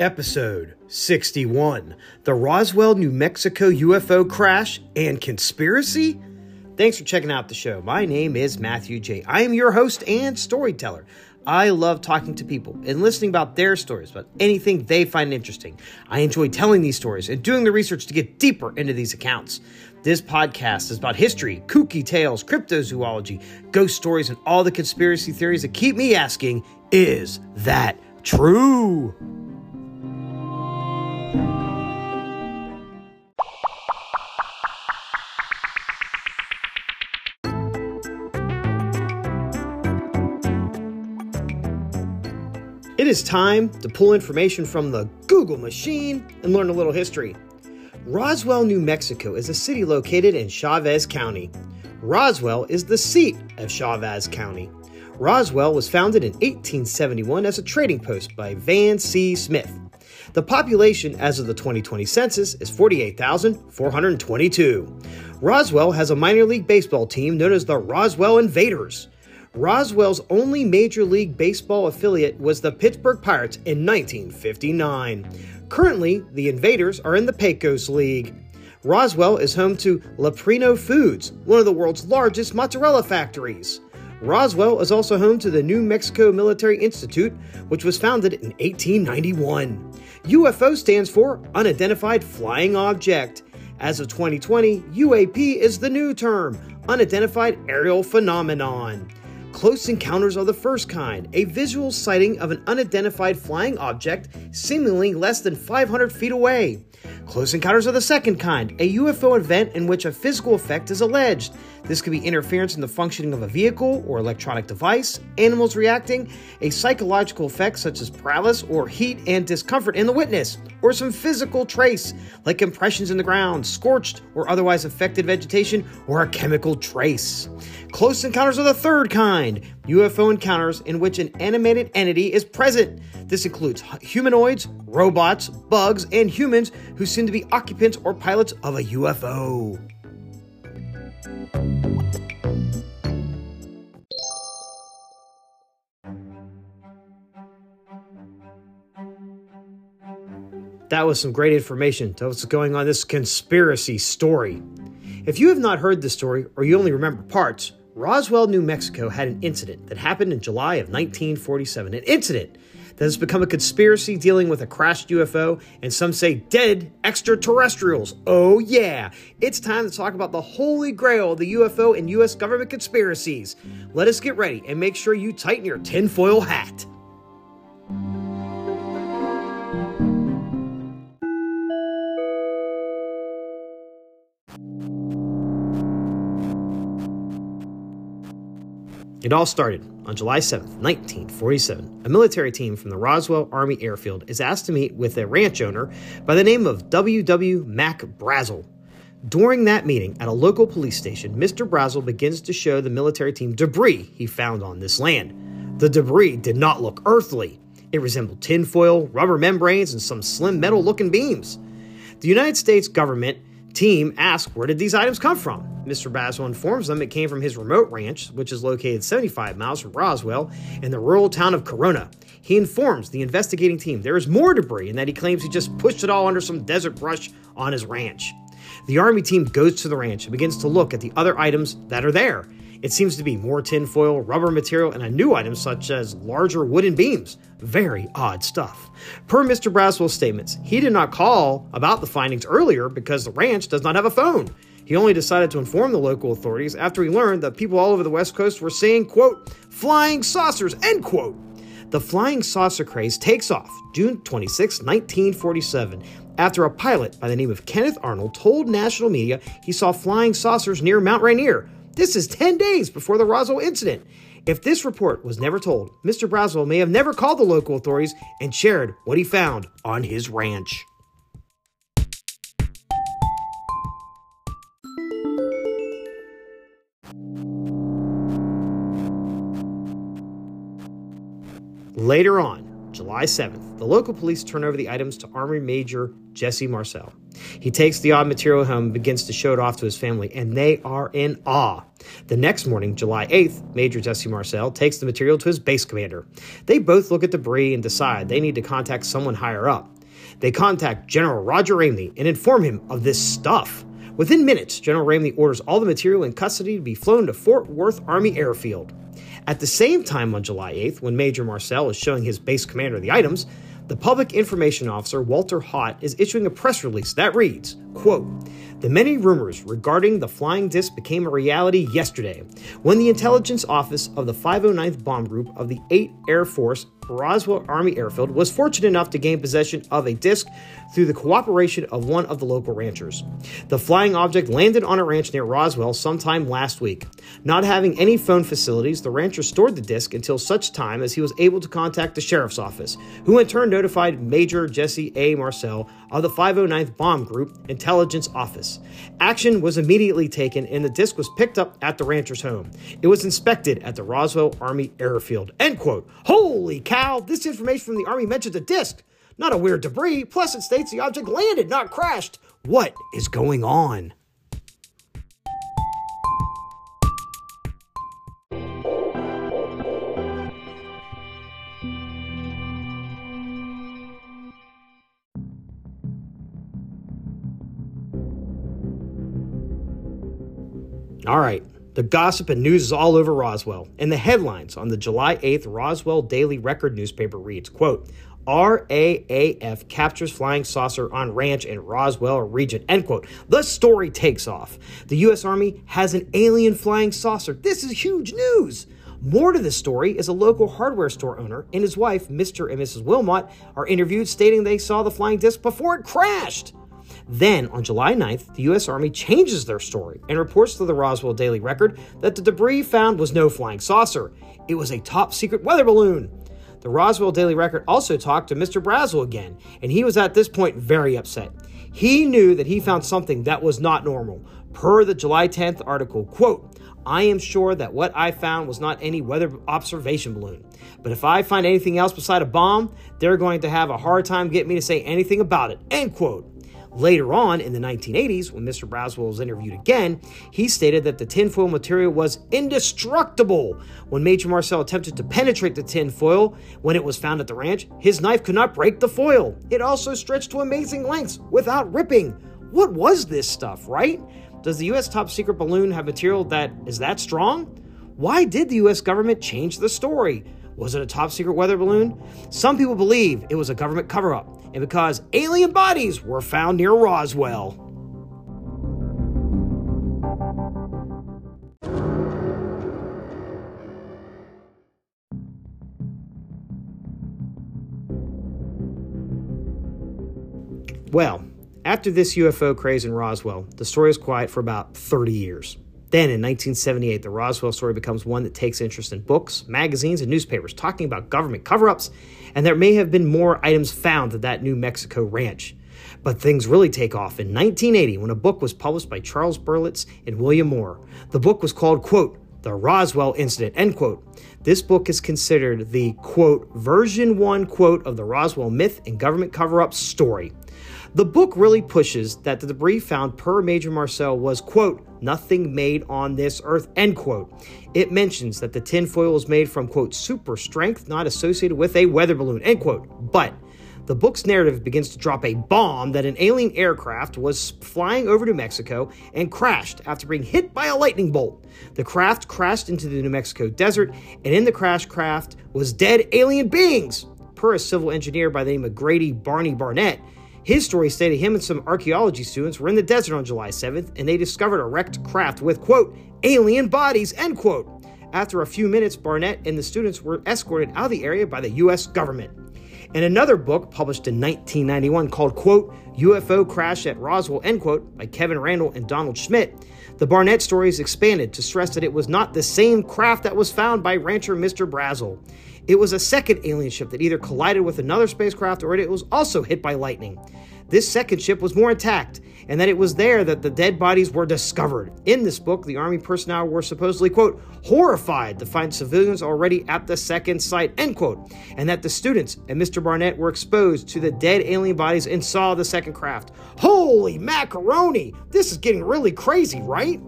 Episode 61 The Roswell, New Mexico UFO Crash and Conspiracy? Thanks for checking out the show. My name is Matthew J. I am your host and storyteller. I love talking to people and listening about their stories, about anything they find interesting. I enjoy telling these stories and doing the research to get deeper into these accounts. This podcast is about history, kooky tales, cryptozoology, ghost stories, and all the conspiracy theories that keep me asking, is that true? It is time to pull information from the Google machine and learn a little history. Roswell, New Mexico is a city located in Chaves County. Roswell is the seat of Chaves County. Roswell was founded in 1871 as a trading post by Van C. Smith. The population as of the 2020 census is 48,422. Roswell has a minor league baseball team known as the Roswell Invaders. Roswell's only Major League Baseball affiliate was the Pittsburgh Pirates in 1959. Currently, the Invaders are in the Pecos League. Roswell is home to Leprino Foods, one of the world's largest mozzarella factories. Roswell is also home to the New Mexico Military Institute, which was founded in 1891. UFO stands for Unidentified Flying Object. As of 2020, UAP is the new term, Unidentified Aerial Phenomenon. Close Encounters of the First Kind, a visual sighting of an unidentified flying object seemingly less than 500 feet away. Close Encounters of the Second Kind, a UFO event in which a physical effect is alleged. This could be interference in the functioning of a vehicle or electronic device, animals reacting, a psychological effect such as paralysis or heat and discomfort in the witness, or some physical trace like impressions in the ground, scorched or otherwise affected vegetation, or a chemical trace. Close Encounters of the Third Kind, UFO encounters in which an animated entity is present. This includes humanoids, robots, bugs, and humans who seem to be occupants or pilots of a UFO. That was some great information to what's going on this conspiracy story. If you have not heard this story or you only remember parts, Roswell, New Mexico had an incident that happened in July of 1947. An incident that has become a conspiracy dealing with a crashed UFO and some say dead extraterrestrials. Oh, yeah. It's time to talk about the holy grail of the UFO and U.S. government conspiracies. Let us get ready and make sure you tighten your tinfoil hat. It all started on July 7, 1947. A military team from the Roswell Army Airfield is asked to meet with a ranch owner by the name of W.W. Mac Brazel. During that meeting at a local police station, Mr. Brazel begins to show the military team debris he found on this land. The debris did not look earthly. It resembled tinfoil, rubber membranes, and some slim metal looking beams. The United States government team asks where did these items come from? Mr. Brazel informs them it came from his remote ranch, which is located 75 miles from Roswell in the rural town of Corona. He informs the investigating team there is more debris and that he claims he just pushed it all under some desert brush on his ranch. The army team goes to the ranch and begins to look at the other items that are there. It seems to be more tinfoil, rubber material, and a new item such as larger wooden beams. Very odd stuff. Per Mr. Brazel's statements, he did not call about the findings earlier because the ranch does not have a phone. He only decided to inform the local authorities after he learned that people all over the West Coast were seeing, quote, flying saucers, end quote. The flying saucer craze takes off June 26, 1947, after a pilot by the name of Kenneth Arnold told national media he saw flying saucers near Mount Rainier. This is 10 days before the Roswell incident. If this report was never told, Mr. Brazel may have never called the local authorities and shared what he found on his ranch. Later on, July 7th, the local police turn over the items to Army Major Jesse Marcel. He takes the odd material home and begins to show it off to his family, and they are in awe. The next morning, July 8th, Major Jesse Marcel takes the material to his base commander. They both look at debris and decide they need to contact someone higher up. They contact General Roger Ramey and inform him of this stuff. Within minutes, General Ramey orders all the material in custody to be flown to Fort Worth Army Airfield. At the same time on July 8th, when Major Marcel is showing his base commander the items, the public information officer Walter Haut is issuing a press release that reads, quote, the many rumors regarding the flying disc became a reality yesterday when the intelligence office of the 509th Bomb Group of the 8th Air Force Roswell Army Airfield was fortunate enough to gain possession of a disc through the cooperation of one of the local ranchers. The flying object landed on a ranch near Roswell sometime last week. Not having any phone facilities, the rancher stored the disc until such time as he was able to contact the sheriff's office, who in turn notified Major Jesse A. Marcel of the 509th Bomb Group Intelligence Office. Action was immediately taken and the disc was picked up at the rancher's home. It was inspected at the Roswell Army Airfield. End quote. Holy cow, this information from the Army mentions a disc not a weird debris. Plus, it states the object landed, not crashed. What is going on? All right. The gossip and news is all over Roswell, and the headlines on the July 8th Roswell Daily Record newspaper reads, quote, RAAF captures flying saucer on ranch in Roswell region. End quote. The story takes off. The U.S. Army has an alien flying saucer. This is huge news. More to this story is a local hardware store owner and his wife, Mr. and Mrs. Wilmot, are interviewed stating they saw the flying disc before it crashed. Then, on July 9th, the U.S. Army changes their story and reports to the Roswell Daily Record that the debris found was no flying saucer. It was a top secret weather balloon. The Roswell Daily Record also talked to Mr. Brazel again, and he was at this point very upset. He knew that he found something that was not normal. Per the July 10th article, quote, I am sure that what I found was not any weather observation balloon. But if I find anything else beside a bomb, they're going to have a hard time getting me to say anything about it. End quote. Later on in the 1980s, when Mr. Brazel was interviewed again, he stated that the tinfoil material was indestructible. When Major Marcel attempted to penetrate the tinfoil when it was found at the ranch, his knife could not break the foil. It also stretched to amazing lengths without ripping. What was this stuff, right? Does the U.S. top secret balloon have material that is that strong? Why did the U.S. government change the story? Was it a top secret weather balloon? Some people believe it was a government cover up, and because alien bodies were found near Roswell. Well, after this UFO craze in Roswell, the story is quiet for about 30 years. Then in 1978, the Roswell story becomes one that takes interest in books, magazines, and newspapers talking about government cover ups, and there may have been more items found at that New Mexico ranch. But things really take off in 1980 when a book was published by Charles Berlitz and William Moore. The book was called, quote, The Roswell Incident, end quote. This book is considered the, quote, version one, quote, of the Roswell myth and government cover up story. The book really pushes that the debris found per Major Marcel was, quote, nothing made on this earth, end quote. It mentions that the tinfoil was made from, quote, super strength, not associated with a weather balloon, end quote. But the book's narrative begins to drop a bomb that an alien aircraft was flying over New Mexico and crashed after being hit by a lightning bolt. The craft crashed into the New Mexico desert, and in the crash craft was dead alien beings. Per a civil engineer by the name of Grady Barney Barnett, his story stated him and some archaeology students were in the desert on July 7th and they discovered a wrecked craft with, quote, alien bodies, end quote. After a few minutes, Barnett and the students were escorted out of the area by the U.S. government. In another book published in 1991 called, quote, UFO Crash at Roswell, end quote, by Kevin Randle and Donald Schmitt, the Barnett story is expanded to stress that it was not the same craft that was found by rancher Mr. Brazel. It was a second alien ship that either collided with another spacecraft or it was also hit by lightning. This second ship was more intact, and that it was there that the dead bodies were discovered. In this book, the Army personnel were supposedly, quote, horrified to find civilians already at the second site, end quote, and that the students and Mr. Barnett were exposed to the dead alien bodies and saw the second craft. Holy macaroni! This is getting really crazy, right?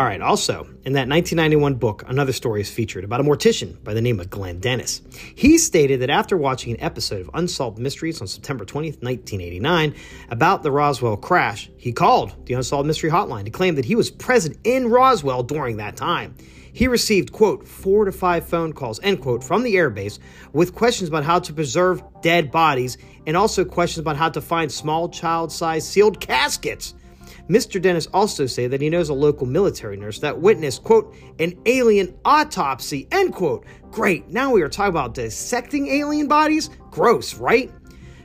All right, also, in that 1991 book, another story is featured about a mortician by the name of Glenn Dennis. He stated that after watching an episode of Unsolved Mysteries on September 20th, 1989, about the Roswell crash, he called the Unsolved Mystery Hotline to claim that he was present in Roswell during that time. He received, quote, four to five phone calls, end quote, from the airbase with questions about how to preserve dead bodies and also questions about how to find small child sized sealed caskets. Mr. Dennis also said that he knows a local military nurse that witnessed, quote, an alien autopsy, end quote. Great, now we are talking about dissecting alien bodies? Gross, right?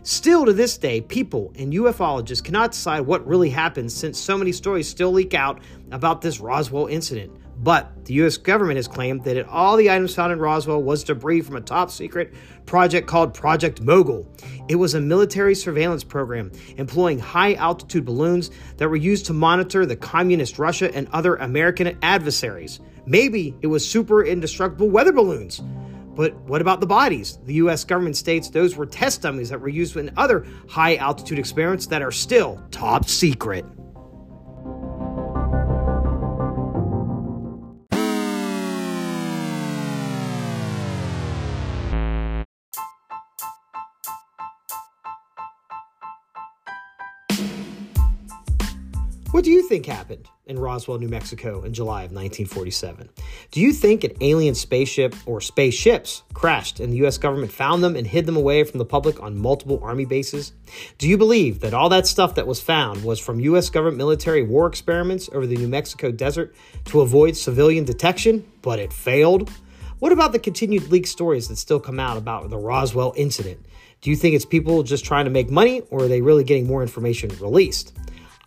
Still to this day, people and ufologists cannot decide what really happened since so many stories still leak out about this Roswell incident. But the U.S. government has claimed that all the items found in Roswell was debris from a top secret project called Project Mogul. It was a military surveillance program employing high altitude balloons that were used to monitor the communist Russia and other American adversaries. Maybe it was super indestructible weather balloons. But what about the bodies? The US government states those were test dummies that were used in other high altitude experiments that are still top secret. Think happened in Roswell, New Mexico in July of 1947? Do you think an alien spaceship or spaceships crashed and the US government found them and hid them away from the public on multiple army bases? Do you believe that all that stuff that was found was from US government military war experiments over the New Mexico desert to avoid civilian detection, but it failed? What about the continued leaked stories that still come out about the Roswell incident? Do you think it's people just trying to make money or are they really getting more information released?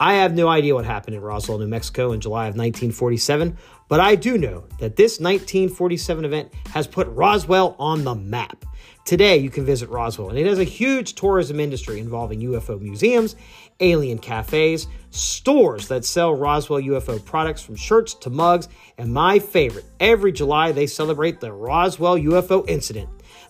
I have no idea what happened in Roswell, New Mexico in July of 1947, but I do know that this 1947 event has put Roswell on the map. Today, you can visit Roswell, and it has a huge tourism industry involving UFO museums, alien cafes, stores that sell Roswell UFO products from shirts to mugs, and my favorite, every July they celebrate the Roswell UFO incident.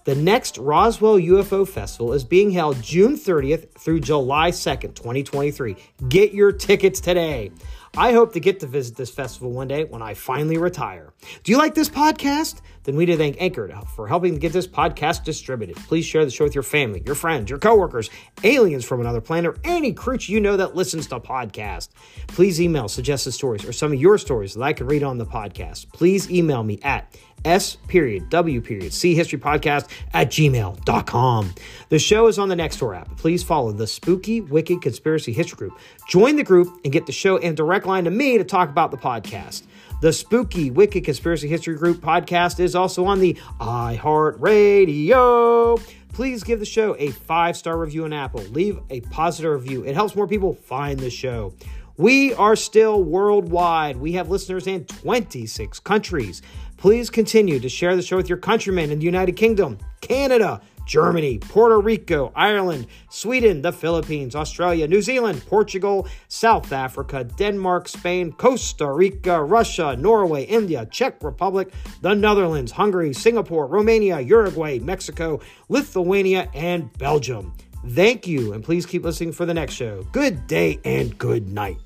The next Roswell UFO Festival is being held June 30th through July 2nd, 2023. Get your tickets today. I hope to get to visit this festival one day when I finally retire. Do you like this podcast? Then we need to thank Anchor for helping to get this podcast distributed. Please share the show with your family, your friends, your coworkers, aliens from another planet, or any creature you know that listens to podcasts. Please email suggested stories or some of your stories that I can read on the podcast. Please email me at S period W period C history podcast at gmail.com. The show is on the Nextdoor app. Please follow the Spooky Wicked Conspiracy History Group. Join the group and get the show and direct line to me to talk about the podcast. The Spooky Wicked Conspiracy History Group podcast is also on the iHeartRadio. Please give the show a five star review on Apple. Leave a positive review. It helps more people find the show. We are still worldwide. We have listeners in 26 countries. Please continue to share the show with your countrymen in the United Kingdom, Canada, Germany, Puerto Rico, Ireland, Sweden, the Philippines, Australia, New Zealand, Portugal, South Africa, Denmark, Spain, Costa Rica, Russia, Norway, India, Czech Republic, the Netherlands, Hungary, Singapore, Romania, Uruguay, Mexico, Lithuania, and Belgium. Thank you, and please keep listening for the next show. Good day and good night.